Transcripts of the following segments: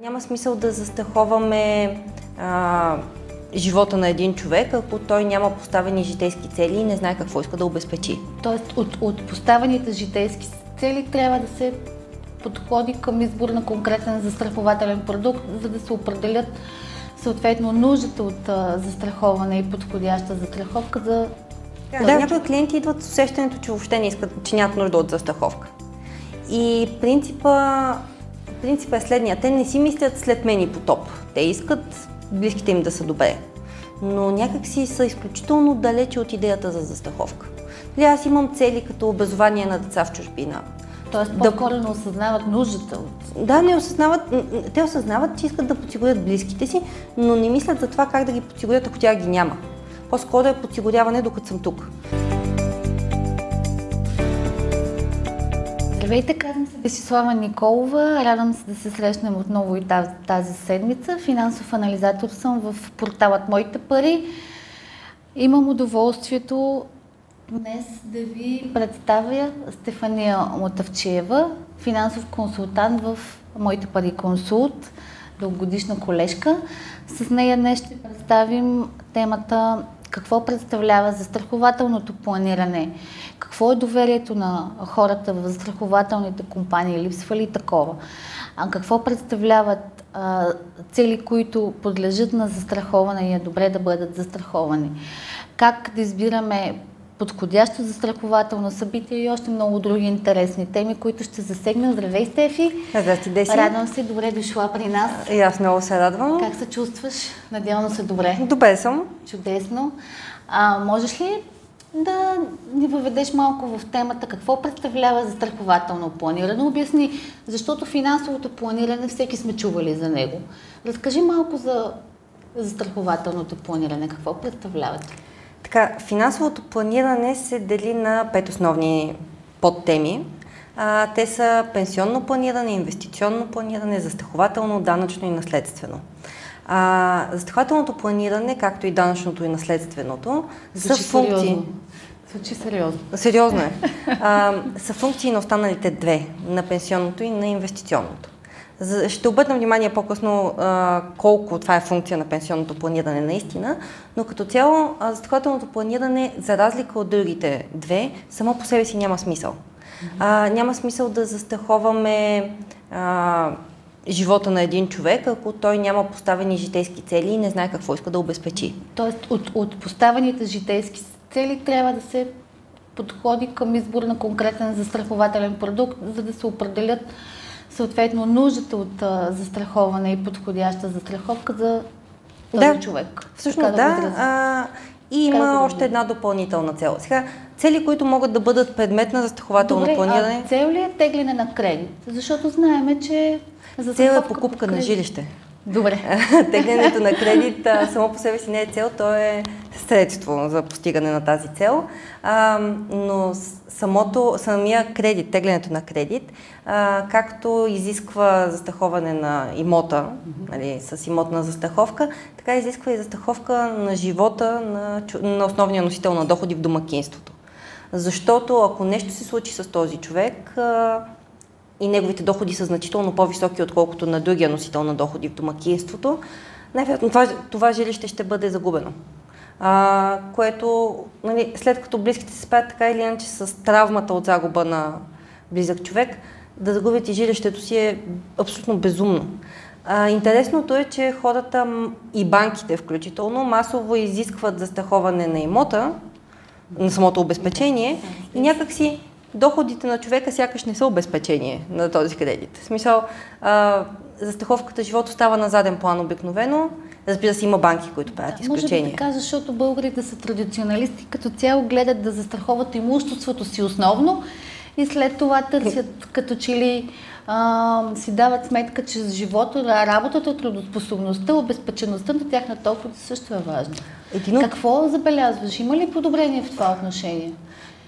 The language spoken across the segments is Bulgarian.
Няма смисъл да застраховаме а, живота на един човек, ако той няма поставени житейски цели и не знае какво иска да обезпечи. Тоест от, от поставените житейски цели трябва да се подходи към избор на конкретен застрахователен продукт, за да се определят съответно нуждата от а, застраховане и подходяща застраховка за... Да, някои клиенти идват с усещането, че въобще не искат, че нямат нужда от застраховка. И принципа, принципа е следния. Те не си мислят след мен и потоп. Те искат близките им да са добре. Но някак си са изключително далече от идеята за застраховка. Дали аз имам цели като образование на деца в чужбина. Тоест по-скоро да... не осъзнават нуждата от... Да, не осъзнават. Те осъзнават, че искат да подсигурят близките си, но не мислят за това как да ги подсигурят, ако тя ги няма. По-скоро е подсигуряване, докато съм тук. Здравейте, казвам Десислава Николова. Радвам се да се срещнем отново и тази, седмица. Финансов анализатор съм в порталът Моите пари. Имам удоволствието днес да ви представя Стефания Мотавчиева, финансов консултант в Моите пари консулт, дългогодишна колежка. С нея днес ще представим темата какво представлява застрахователното планиране, какво е доверието на хората в застрахователните компании, липсва ли такова, а какво представляват а, цели, които подлежат на застраховане и е добре да бъдат застраховани, как да избираме подходящо застрахователно събитие и още много други интересни теми, които ще засегнем. Здравей, Стефи! Здрасти, Деси! Радвам се, добре дошла при нас. И аз много се радвам. Как се чувстваш? Надявам се добре. Добре съм. Чудесно. А, можеш ли да ни въведеш малко в темата какво представлява застрахователно планиране? Обясни, защото финансовото планиране всеки сме чували за него. Разкажи малко за застрахователното планиране. Какво представлявате? Така, финансовото планиране се дели на пет основни подтеми. А, те са пенсионно планиране, инвестиционно планиране, застрахователно, данъчно и наследствено. А, застрахователното планиране, както и данъчното и наследственото, Звучи са функции. Сериозно. Звучи сериозно. Сериозно е. А, са функции на останалите две, на пенсионното и на инвестиционното. Ще обърна внимание по-късно колко това е функция на пенсионното планиране наистина, но като цяло застрахователното планиране, за разлика от другите две, само по себе си няма смисъл. А, няма смисъл да застраховаме а, живота на един човек, ако той няма поставени житейски цели и не знае какво иска да обезпечи. Тоест от, от поставените житейски цели трябва да се подходи към избор на конкретен застрахователен продукт, за да се определят съответно нуждата от а, застраховане и подходяща застраховка за този да, човек. Всъщност да. да а, и има да още една допълнителна цел. Сега, цели, които могат да бъдат предмет на застрахователно Добре, планиране. А цел ли е тегляне на кредит? Защото знаеме, че Цел е покупка на жилище. Добре. Теглянето на кредит само по себе си не е цел, то е средство за постигане на тази цел. А, но самото, самия кредит, теглянето на кредит, а, както изисква застраховане на имота, нали, с имотна застраховка, така изисква и застраховка на живота на, на основния носител на доходи в домакинството. Защото ако нещо се случи с този човек, и неговите доходи са значително по-високи, отколкото на другия носител на доходи в домакинството, най-вероятно това, това жилище ще бъде загубено. А, което, нали, след като близките се справят така или иначе с травмата от загуба на близък човек, да загубите жилището си е абсолютно безумно. А, интересното е, че хората и банките включително масово изискват застраховане на имота, на самото обезпечение и някакси доходите на човека сякаш не са обезпечение на този кредит. В смисъл, а, застраховката живот остава на заден план обикновено. Разбира се, има банки, които правят да, изключения. Може би така, защото българите са традиционалисти, като цяло гледат да застраховат имуществото си основно и след това търсят като че ли а, си дават сметка, че живота, работата, трудоспособността, обезпечеността на тяхната доход също е важна. Един... Какво забелязваш? Има ли подобрение в това отношение?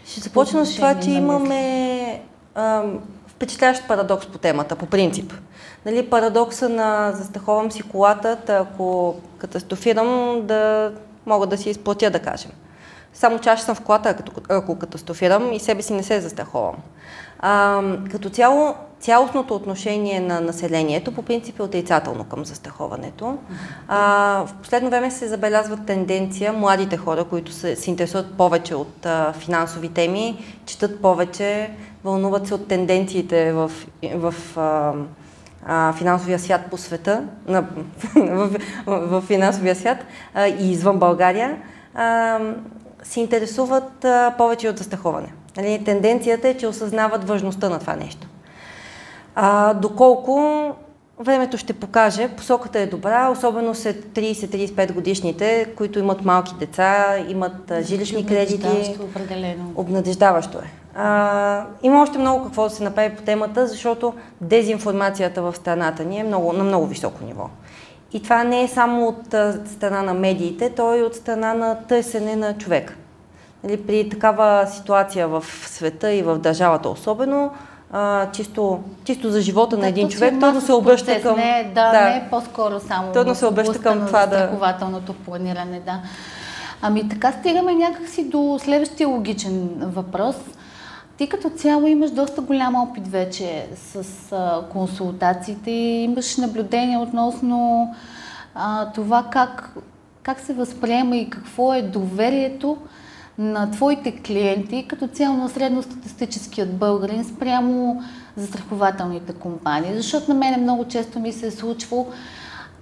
Ще започна с това, че имаме а, впечатляващ парадокс по темата, по принцип. Нали, парадокса на застраховам си колата, ако катастрофирам, да мога да си изплатя, да кажем. Само че аз съм в колата, ако катастрофирам и себе си не се застраховам. А, като цяло, цялостното отношение на населението по принцип е отрицателно към застраховането. А, в последно време се забелязва тенденция младите хора, които се, се интересуват повече от а, финансови теми, четат повече, вълнуват се от тенденциите в, в а, а, финансовия свят по света, на, в, в, в финансовия свят а, и извън България, а, се интересуват а, повече от застраховане. Нали, тенденцията е, че осъзнават важността на това нещо. А, доколко времето ще покаже, посоката е добра, особено след 30-35 годишните, които имат малки деца, имат жилищни кредити. Определено. Обнадеждаващо е. А, има още много какво да се направи по темата, защото дезинформацията в страната ни е много, на много високо ниво. И това не е само от страна на медиите, то е от страна на търсене на човека. Нали, при такава ситуация в света и в държавата особено, а, чисто, чисто за живота на един човек, трудно се обръща към... Не, да, да, не по-скоро само трудно се обръща към това да... Страхователното планиране, да. Ами така стигаме някакси до следващия логичен въпрос. Ти като цяло имаш доста голям опит вече с а, консултациите и имаш наблюдение относно а, това как, как се възприема и какво е доверието на твоите клиенти, като цяло на средностатистическият българин спрямо застрахователните компании. Защото на мен много често ми се е случвало,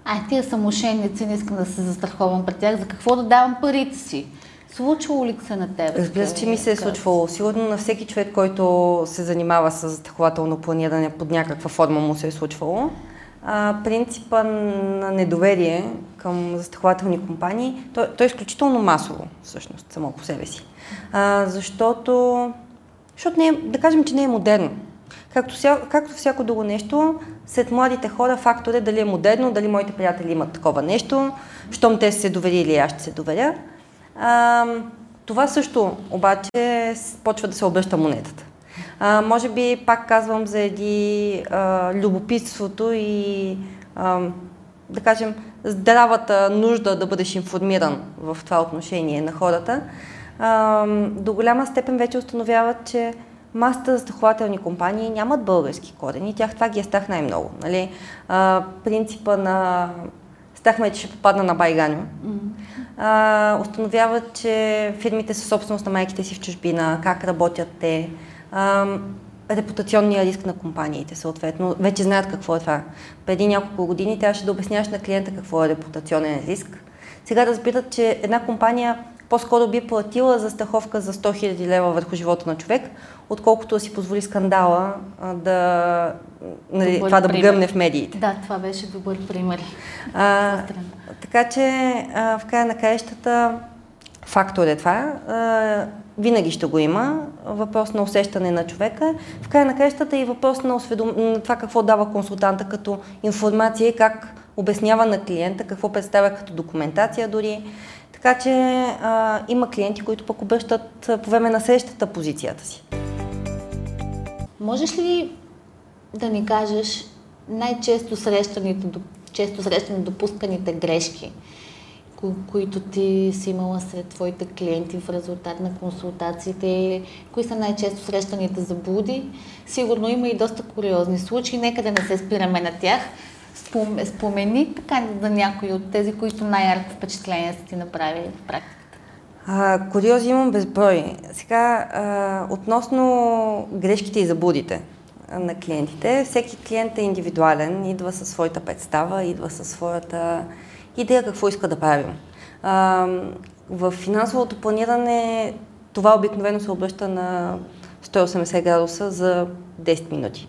ай, тия са мошенници, не искам да се застраховам пред тях, за какво да давам парите си? Случвало ли се на теб? Разбира се, че ми се е случвало. Сигурно на всеки човек, който се занимава с застрахователно планиране под някаква форма му се е случвало а, принципа на недоверие към застрахователни компании, той, той е изключително масово, всъщност, само по себе си. А, защото, защото не е, да кажем, че не е модерно. Както, ся, както всяко друго нещо, след младите хора фактор е дали е модерно, дали моите приятели имат такова нещо, щом те се доверили, аз ще се доверя. А, това също обаче почва да се обръща монетата. А, може би, пак казвам, заради любопитството и, а, да кажем, здравата нужда да бъдеш информиран в това отношение на хората, до голяма степен вече установяват, че масата застрахователни компании нямат български корени. Тях това ги е страх най-много. Нали? А, принципа на страхме, че ще попадна на Байганю. Установяват, че фирмите са собственост на майките си в чужбина, как работят те, репутационния риск на компаниите, съответно. Вече знаят какво е това. Преди няколко години трябваше да обясняваш на клиента какво е репутационен риск. Сега разбират, че една компания по-скоро би платила за страховка за 100 000 лева върху живота на човек, отколкото да си позволи скандала да, нали, това да гръмне в медиите. Да, това беше добър пример. А, така че а, в края на краищата фактор е това. А, винаги ще го има. Въпрос на усещане на човека. В края на кращата и въпрос на, осведом... на това какво дава консултанта като информация и как обяснява на клиента, какво представя като документация дори. Така че а, има клиенти, които пък обръщат по време на срещата позицията си. Можеш ли да ни кажеш най-често срещаните, често срещани допусканите грешки които ти си имала сред твоите клиенти в резултат на консултациите? Кои са най-често срещаните заблуди? Сигурно има и доста куриозни случаи, нека да не се спираме на тях. Спомени така за някои от тези, които най-ярко впечатление са ти направили в практиката. А, куриози имам безброй. Сега, а, относно грешките и заблудите на клиентите, всеки клиент е индивидуален, идва със своята представа, идва със своята идея какво иска да правим. А, в финансовото планиране това обикновено се обръща на 180 градуса за 10 минути.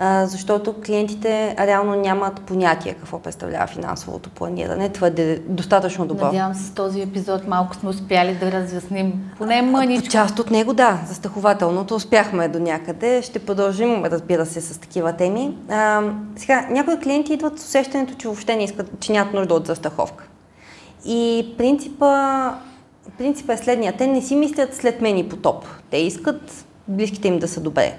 Защото клиентите реално нямат понятие какво представлява финансовото планиране. Твърде е достатъчно добро. Надявам се с този епизод малко сме успяли да разясним поне мъничко. Част от него, да, застрахователното успяхме до някъде. Ще продължим, разбира се, с такива теми. А, сега, някои клиенти идват с усещането, че въобще не искат, че нямат нужда от застраховка. И принципа, принципа е следния. Те не си мислят след мен и потоп. Те искат близките им да са добре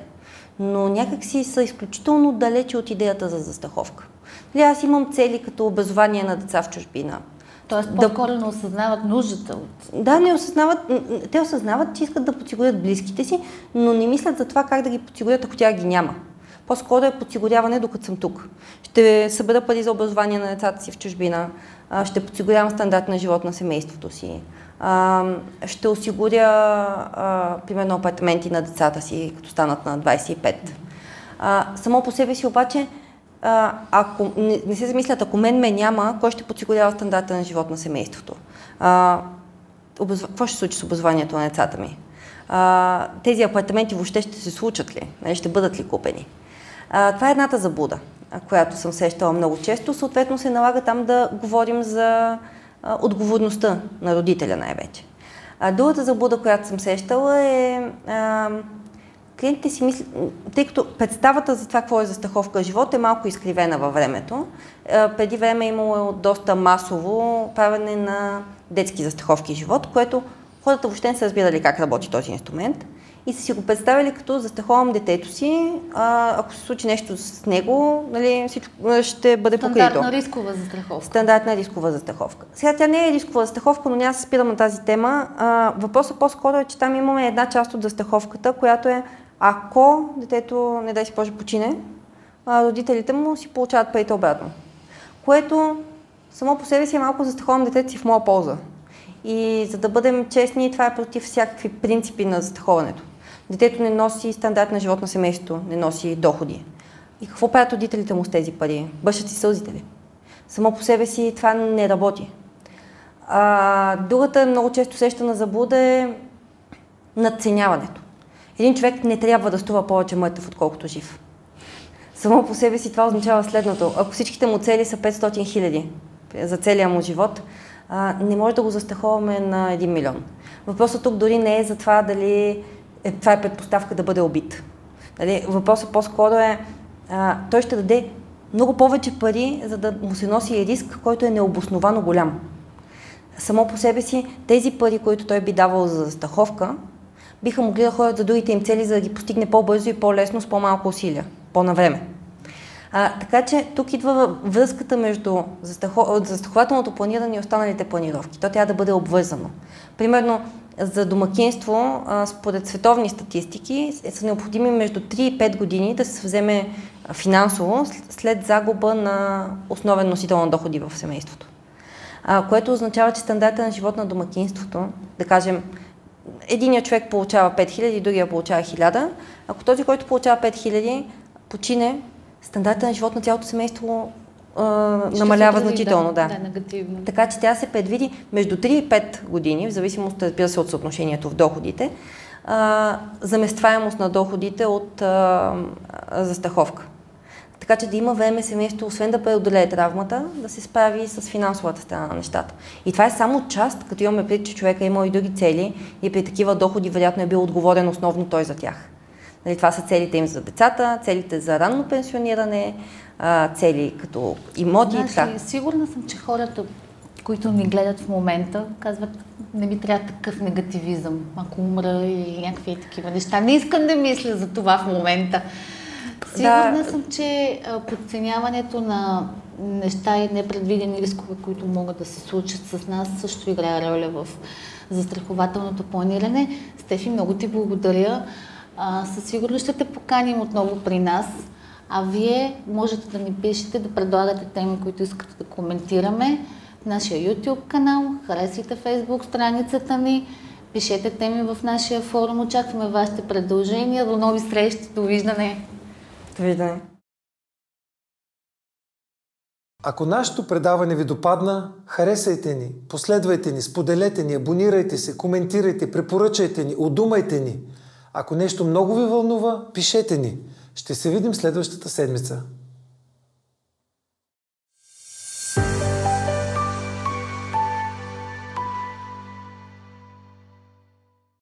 но някакси са изключително далече от идеята за застраховка. Нали, аз имам цели като образование на деца в чужбина. Тоест по-скоро да... не осъзнават нуждата от... Да, не осъзнават, те осъзнават, че искат да подсигурят близките си, но не мислят за това как да ги подсигурят, ако тя ги няма. по-скоро е подсигуряване докато съм тук. Ще събера пари за образование на децата си в чужбина, ще подсигурявам стандарт на живот на семейството си, ще осигуря, примерно, апартаменти на децата си, като станат на 25. Само по себе си обаче, ако не, не се замислят, ако мен ме няма, кой ще подсигурява стандарта на живот на семейството? Какво ще се случи с образованието на децата ми? а, тези апартаменти въобще ще се случат ли? Нали, ще бъдат ли купени? А, това е едната забуда, която съм сещала много често. Съответно се налага там да говорим за отговорността на родителя най-вече. А, другата забуда, която съм сещала е а, клиентите си мислят, тъй като представата за това какво е застраховка живот е малко изкривена във времето. А, преди време е имало доста масово правене на детски застраховки живот, което хората въобще не са разбирали как работи този инструмент и са си го представили като застраховам детето си, а, ако се случи нещо с него, нали, всичко ще бъде покрито. Стандартна рискова застраховка. Стандартна рискова застраховка. Сега тя не е рискова застраховка, но няма се спирам на тази тема. А, въпросът по-скоро е, че там имаме една част от застраховката, която е ако детето, не дай си Боже, почине, а, родителите му си получават парите обратно. Което само по себе си е малко застраховам детето си в моя полза. И за да бъдем честни, това е против всякакви принципи на застраховането. Детето не носи стандарт на живот на семейството, не носи доходи. И какво правят родителите му с тези пари? Бършат си сълзите ли? Само по себе си това не работи. А, другата много често сещана заблуда е надценяването. Един човек не трябва да струва повече мъртъв, отколкото жив. Само по себе си това означава следното. Ако всичките му цели са 500 хиляди за целия му живот, а, не може да го застраховаме на 1 милион. Въпросът тук дори не е за това дали е, това е предпоставка да бъде убит. Дали, въпросът по-скоро е, а, той ще даде много повече пари, за да му се носи риск, който е необосновано голям. Само по себе си тези пари, които той би давал за застраховка, биха могли да ходят за другите им цели, за да ги постигне по-бързо и по-лесно с по-малко усилия, по-навреме. А, така че тук идва връзката между застрахователното планиране и останалите планировки. То трябва да бъде обвързано. Примерно, за домакинство, а, според световни статистики, са необходими между 3 и 5 години да се вземе финансово след загуба на основен носител на доходи в семейството. А, което означава, че стандарта на живот на домакинството, да кажем, единият човек получава 5000, другия получава 1000. Ако този, който получава 5000, почине, стандарта на живот на цялото семейство а, намалява значително. Да, да. да, негативно. Така че тя се предвиди между 3 и 5 години, в зависимост, разбира се, от съотношението в доходите, а, заместваемост на доходите от а, застраховка. Така че да има време семейството, освен да преодолее травмата, да се справи с финансовата страна на нещата. И това е само част, като имаме пред, че човека е имал и други цели и при такива доходи вероятно е бил отговорен основно той за тях. Нали, това са целите им за децата, целите за ранно пенсиониране, цели като имоти и така. Сигурна съм, че хората, които ни гледат в момента, казват, не ми трябва такъв негативизъм, ако умра или някакви такива неща. Не искам да мисля за това в момента. Сигурна да. съм, че подценяването на неща и непредвидени рискове, които могат да се случат с нас, също играе роля в застрахователното планиране. Стефи, много ти благодаря. А, със сигурност ще те поканим отново при нас. А вие можете да ни пишете, да предлагате теми, които искате да коментираме в нашия YouTube канал, харесайте Facebook страницата ни, пишете теми в нашия форум. Очакваме вашите предложения. До нови срещи. Довиждане. Довиждане. Ако нашето предаване ви допадна, харесайте ни, последвайте ни, споделете ни, абонирайте се, коментирайте, препоръчайте ни, удумайте ни – ако нещо много ви вълнува, пишете ни. Ще се видим следващата седмица.